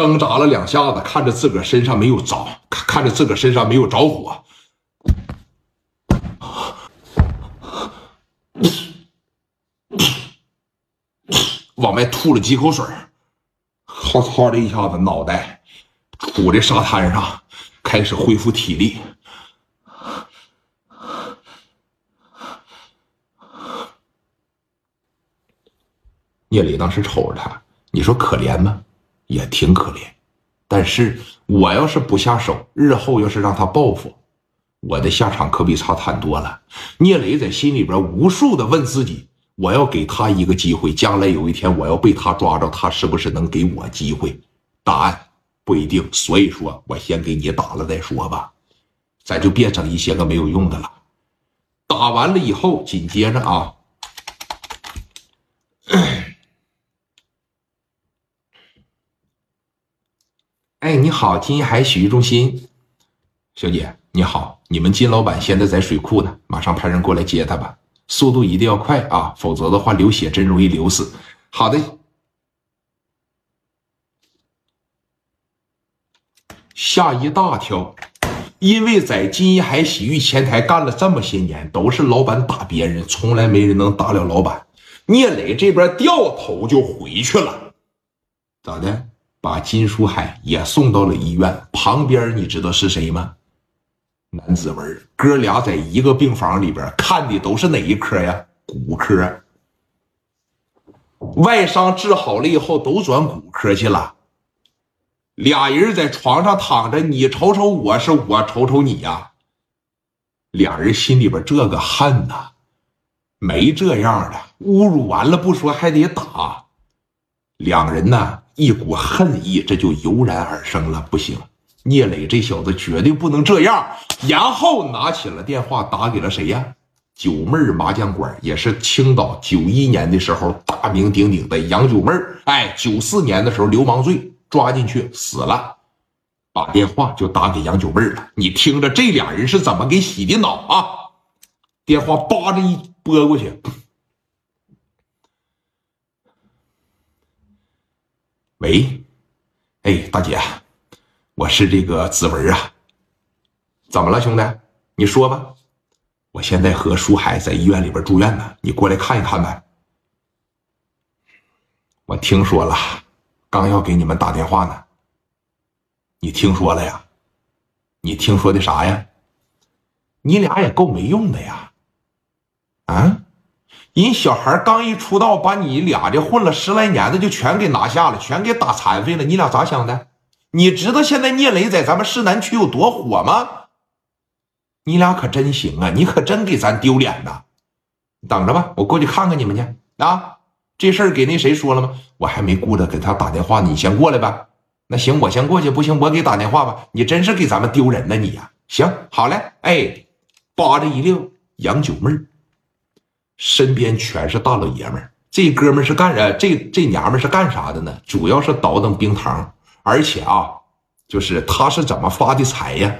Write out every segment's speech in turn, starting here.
挣扎了两下子，看着自个儿身上没有着，看着自个儿身上没有着火，往外吐了几口水，咔嚓的一下子，脑袋杵在沙滩上，开始恢复体力。聂磊当时瞅着他，你说可怜吗？也挺可怜。但是我要是不下手，日后要是让他报复，我的下场可比他惨多了。聂磊在心里边无数的问自己：我要给他一个机会，将来有一天我要被他抓着，他是不是能给我机会？答案不一定。所以说我先给你打了再说吧，咱就别整一些个没有用的了。打完了以后，紧接着啊。哎，你好，金一海洗浴中心，小姐你好，你们金老板现在在水库呢，马上派人过来接他吧，速度一定要快啊，否则的话流血真容易流死。好的，吓一大跳，因为在金海洗浴前台干了这么些年，都是老板打别人，从来没人能打了老板。聂磊这边掉头就回去了，咋的？把金书海也送到了医院旁边，你知道是谁吗？南子文哥俩在一个病房里边看的都是哪一科呀？骨科。外伤治好了以后都转骨科去了。俩人在床上躺着，你瞅瞅我是我瞅瞅你呀。俩人心里边这个恨呐，没这样的，侮辱完了不说还得打。两人呢？一股恨意，这就油然而生了。不行，聂磊这小子绝对不能这样。然后拿起了电话，打给了谁呀？九妹麻将馆，也是青岛九一年的时候大名鼎鼎的杨九妹哎，九四年的时候流氓罪抓进去死了，把电话就打给杨九妹了。你听着，这俩人是怎么给洗的脑啊？电话叭的一拨过去。喂，哎，大姐，我是这个子文啊，怎么了，兄弟？你说吧。我现在和舒海在医院里边住院呢，你过来看一看呗。我听说了，刚要给你们打电话呢。你听说了呀？你听说的啥呀？你俩也够没用的呀，啊？人小孩刚一出道，把你俩这混了十来年的就全给拿下了，全给打残废了。你俩咋想的？你知道现在聂磊在咱们市南区有多火吗？你俩可真行啊！你可真给咱丢脸呐！等着吧，我过去看看你们去啊！这事儿给那谁说了吗？我还没顾着给他打电话，你先过来吧。那行，我先过去。不行，我给打电话吧。你真是给咱们丢人呢，你呀！行，好嘞。哎，扒着一溜杨九妹儿。身边全是大老爷们儿，这哥们儿是干啥？这这娘们是干啥的呢？主要是倒腾冰糖，而且啊，就是他是怎么发的财呀？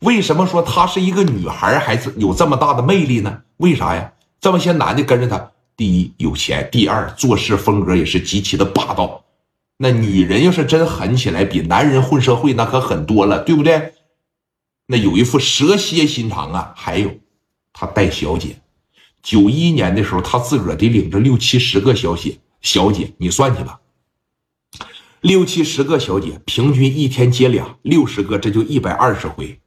为什么说她是一个女孩，还是有这么大的魅力呢？为啥呀？这么些男的跟着她，第一有钱，第二做事风格也是极其的霸道。那女人要是真狠起来，比男人混社会那可狠多了，对不对？那有一副蛇蝎心肠啊！还有，他带小姐。九一年的时候，他自个儿得领着六七十个小姐，小姐，你算去吧。六七十个小姐，平均一天接俩，六十个，这就一百二十回。